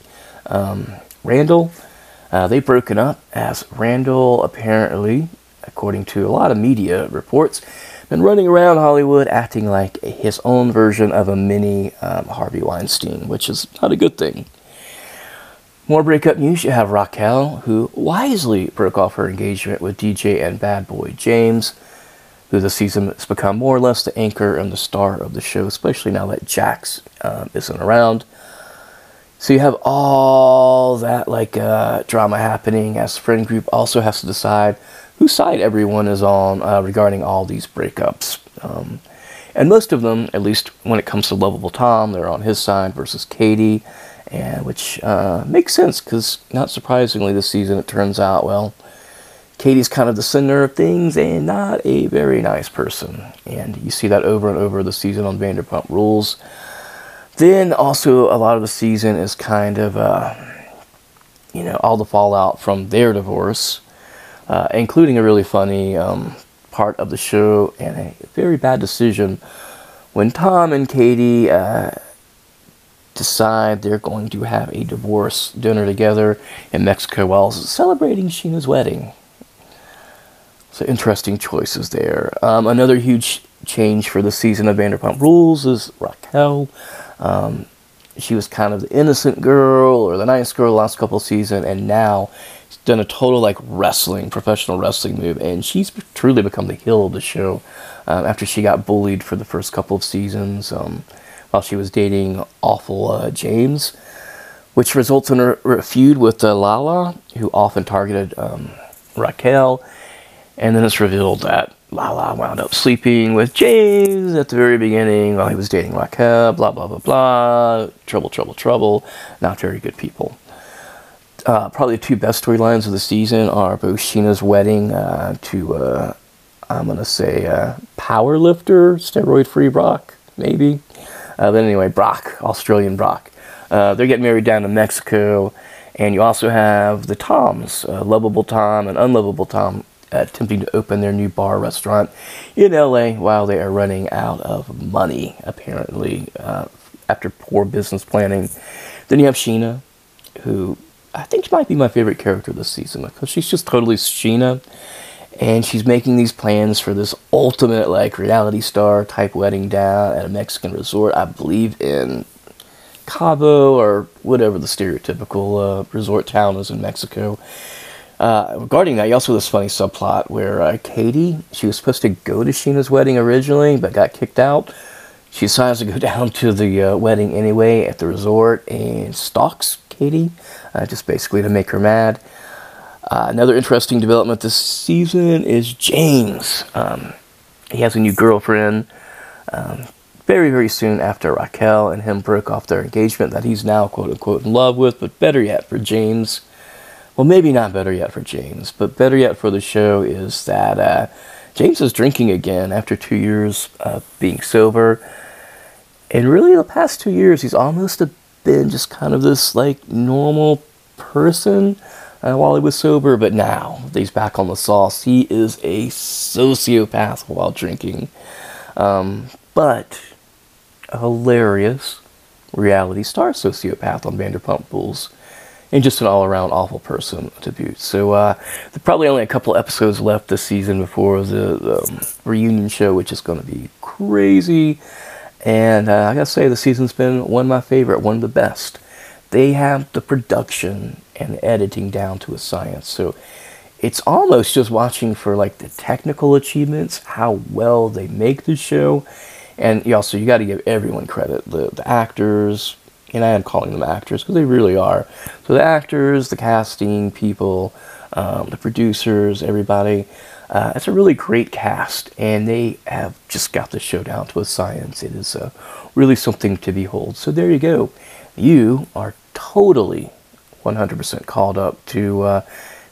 um, Randall, uh, they've broken up as Randall apparently, according to a lot of media reports, been running around Hollywood acting like his own version of a mini um, Harvey Weinstein, which is not a good thing. More breakup news. You have Raquel, who wisely broke off her engagement with DJ and bad boy James, who this season has become more or less the anchor and the star of the show, especially now that Jax um, isn't around. So you have all that like uh, drama happening as the friend group also has to decide whose side everyone is on uh, regarding all these breakups. Um, and most of them, at least when it comes to lovable Tom, they're on his side versus Katie and which uh, makes sense because not surprisingly this season it turns out well katie's kind of the center of things and not a very nice person. And you see that over and over the season on vanderpump rules. Then also a lot of the season is kind of uh, you know all the fallout from their divorce uh, including a really funny um, part of the show and a very bad decision when tom and katie uh, decide they're going to have a divorce dinner together in Mexico while celebrating Scheana's wedding. So interesting choices there. Um, another huge change for the season of Vanderpump Rules is Raquel. Um, she was kind of the innocent girl or the nice girl last couple of seasons, and now done a total like wrestling, professional wrestling move, and she's truly become the heel of the show um, after she got bullied for the first couple of seasons. Um, while she was dating awful uh, James, which results in a, feud with uh, Lala, who often targeted um, Raquel. And then it's revealed that Lala wound up sleeping with James at the very beginning while he was dating Raquel, blah, blah, blah, blah. Trouble, trouble, trouble. Not very good people. Uh, probably the two best storylines of the season are both Scheana's wedding uh, to, uh, I'm going to say, uh, power lifter, steroid free Brock, maybe. Uh, but anyway, Brock, Australian Brock. Uh, they're getting married down in Mexico. And you also have the Toms, Lovable Tom and Unlovable Tom, attempting to open their new bar restaurant in LA while they are running out of money, apparently, after poor business planning. Then you have Scheana, who I think she might be my favorite character this season because she's just totally Scheana, and she's making these plans for this ultimate like reality star type wedding down at a Mexican resort, I believe in Cabo or whatever the stereotypical uh, resort town is in Mexico. Uh, regarding that, you also have this funny subplot where uh, Katie, she was supposed to go to Scheana's wedding originally, but got kicked out. She decides to go down to the uh, wedding anyway at the resort and stalks Katie, uh, just basically to make her mad. Uh, another interesting development this season is James. Um, he has a new girlfriend. Um, very, very soon after Raquel and him broke off their engagement, that he's now quote unquote in love with. But better yet for James, well, maybe not better yet for James, but better yet for the show is that uh, James is drinking again after two years of being sober. And really, the past two years, he's almost been just kind of this like normal person uh, while he was sober, but now he's back on the sauce. He is a sociopath while drinking, um, but a hilarious reality star sociopath on Vanderpump Rules, and just an all-around awful person to boot. So uh, probably only a couple episodes left this season before the, the um, reunion show, which is going to be crazy. And uh, I gotta say, the season's been one of my favorite, one of the best. They have the production and editing down to a science. So it's almost just watching for like the technical achievements, how well they make the show. And you also you got to give everyone credit, the the actors, and I am calling them actors because they really are. So the actors, the casting people, um, the producers, everybody. Uh, it's a really great cast, and they have just got the show down to a science. It is uh, really something to behold. So there you go. You are totally 100% called up to uh,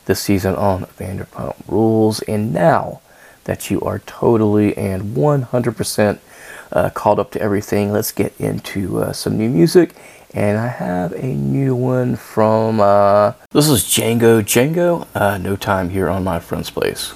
this season on Vanderpump Rules. And now that you are totally and 100% uh, called up to everything, let's get into uh, some new music and I have a new one from uh, this is Django Django. Uh, no time here on my friend's place.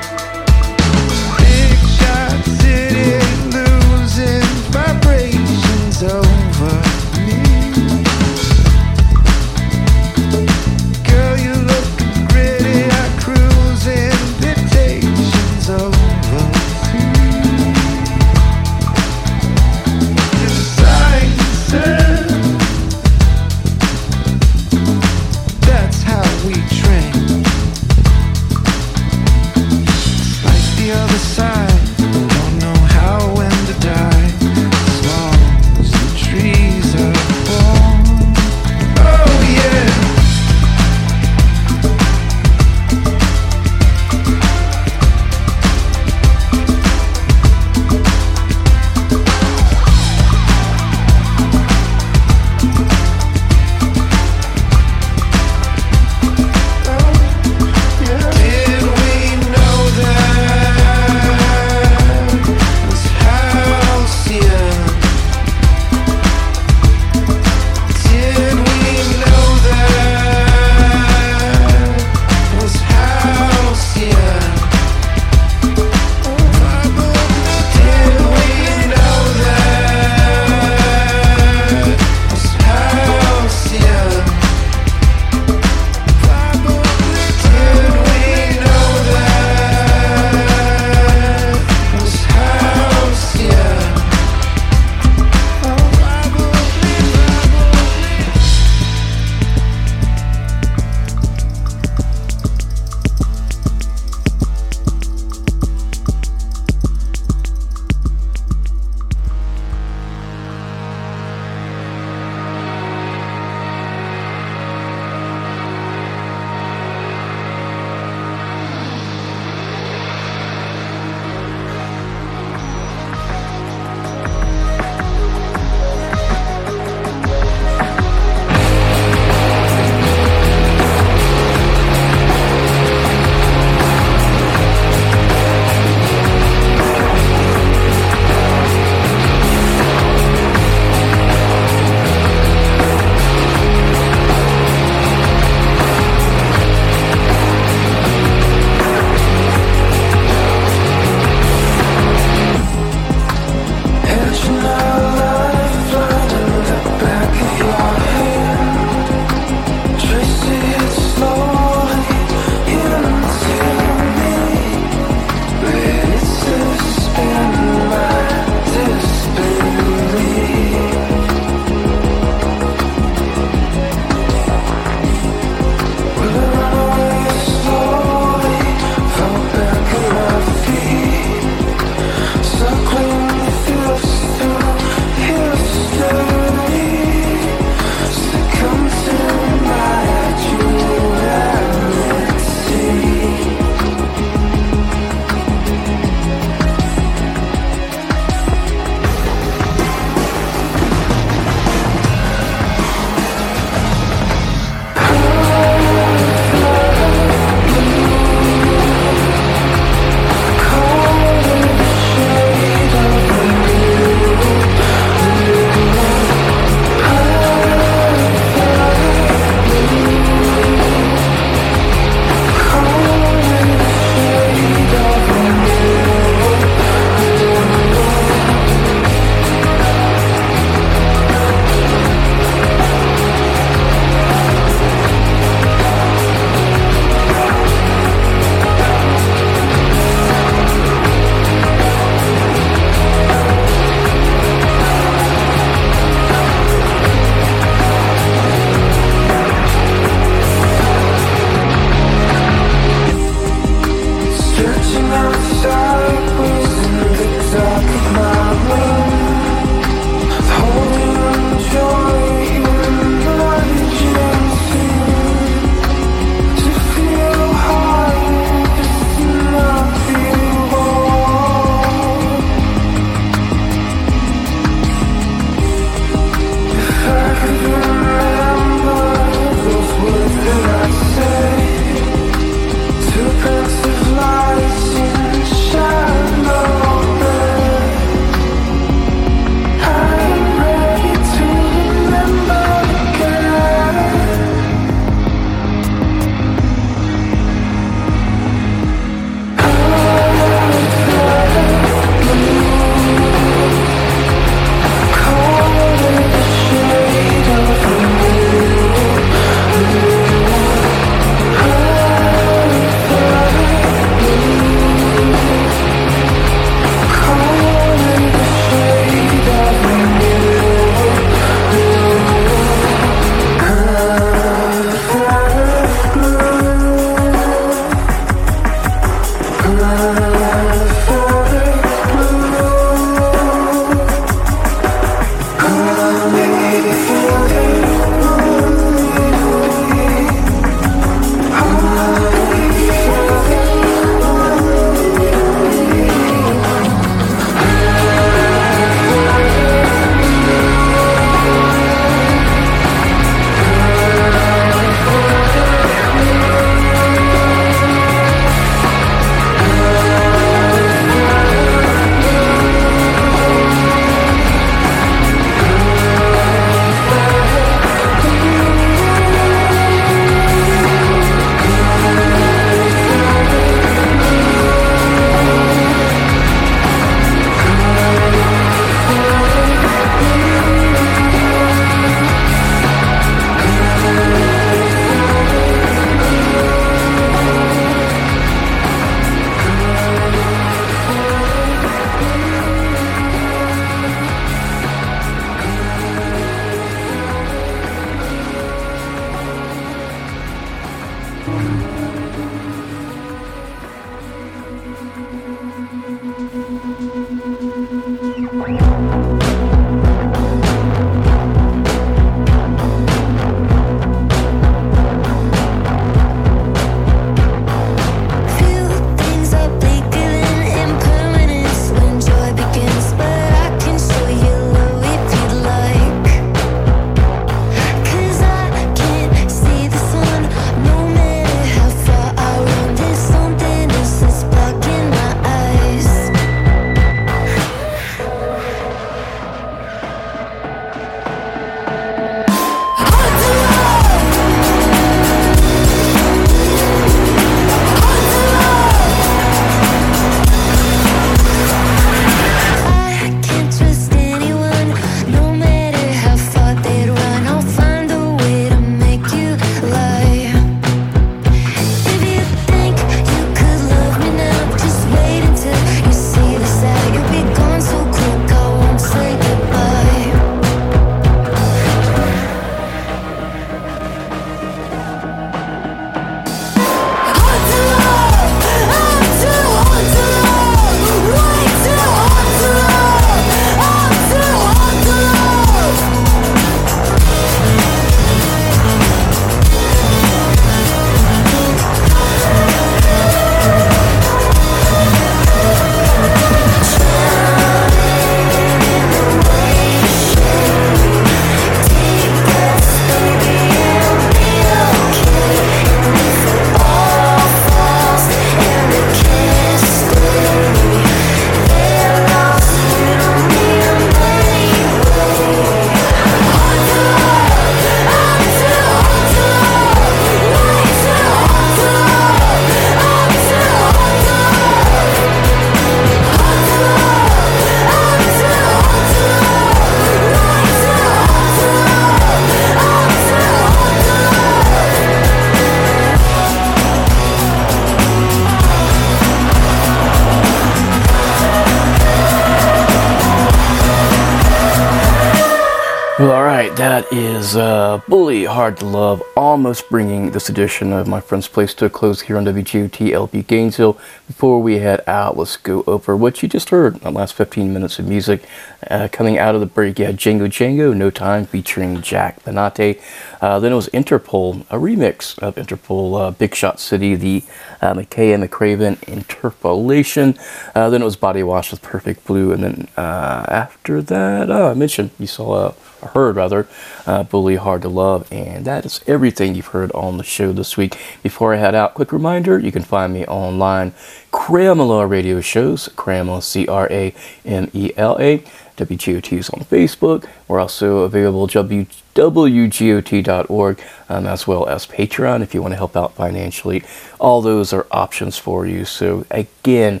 Is uh, Bully Hard to Love, almost bringing this edition of My Friend's Place to a close here on WGOT LP Gainesville. Before we head out, let's go over what you just heard the last 15 minutes of music. Uh, coming out of the break, yeah, Django Django, No Time, featuring Jack Penate. Uh, then it was Interpol, a remix of Interpol, uh, Big Shot City, the uh, Makaya McCraven interpolation. Uh, then it was Bodywash with Perfect Blue. And then uh, after that, oh, I mentioned, you saw uh, heard rather, uh, Bully Hard to Love, and that is everything you've heard on the show this week. Before I head out, quick reminder you can find me online, Cramela Radio Shows, Cramela, C R A M E L A. WGOT is on Facebook. We're also available w- WGOT.org um, as well as Patreon if you want to help out financially. All those are options for you. So, again,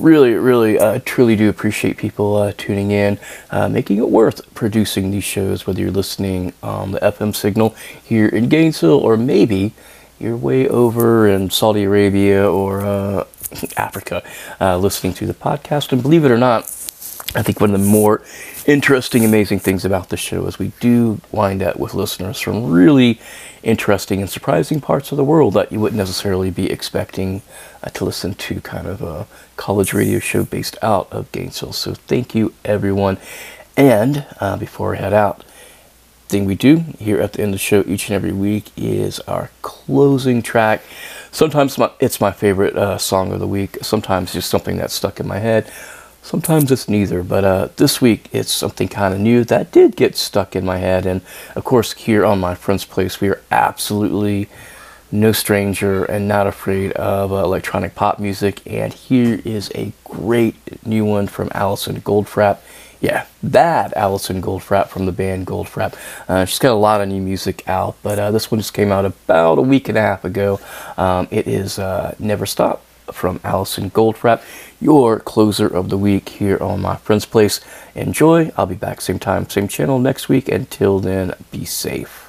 really, really, uh, truly do appreciate people uh, tuning in, uh, making it worth producing these shows, whether you're listening on the FM signal here in Gainesville or maybe you're way over in Saudi Arabia or uh, Africa uh, listening to the podcast. And believe it or not, I think one of the more interesting, amazing things about the show is we do wind up with listeners from really interesting and surprising parts of the world that you wouldn't necessarily be expecting to listen to kind of a college radio show based out of Gainesville. So thank you, everyone. And uh, before I head out, thing we do here at the end of the show each and every week is our closing track. Sometimes my, it's my favorite uh, song of the week. Sometimes just something that's stuck in my head. Sometimes it's neither, but uh, this week it's something kind of new that did get stuck in my head. And of course, here on my friend's place, we are absolutely no stranger and not afraid of uh, electronic pop music. And here is a great new one from Alison Goldfrapp. Yeah, that Alison Goldfrapp from the band Goldfrapp. Uh, she's got a lot of new music out, but uh, this one just came out about a week and a half ago. Um, it is uh, Never Stop from Alison Goldfrapp, your closer of the week here on My Friend's Place. Enjoy. I'll be back same time, same channel next week. Until then, be safe.